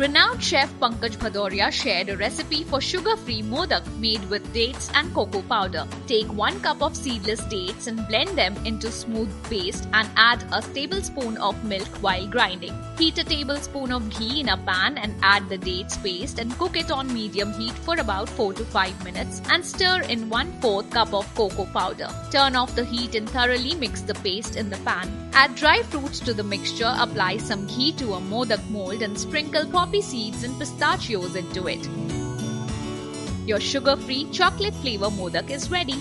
Renowned chef Pankaj Bhadouria shared a recipe for sugar-free modak made with dates and cocoa powder. Take 1 cup of seedless dates and blend them into smooth paste and add a tablespoon of milk while grinding. Heat a tablespoon of ghee in a pan and add the dates paste and cook it on medium heat for about 4 to 5 minutes and stir in 1 4th cup of cocoa powder. Turn off the heat and thoroughly mix the paste in the pan. Add dry fruits to the mixture, apply some ghee to a modak mold and sprinkle seeds and pistachios into it. Your sugar-free chocolate flavor modak is ready.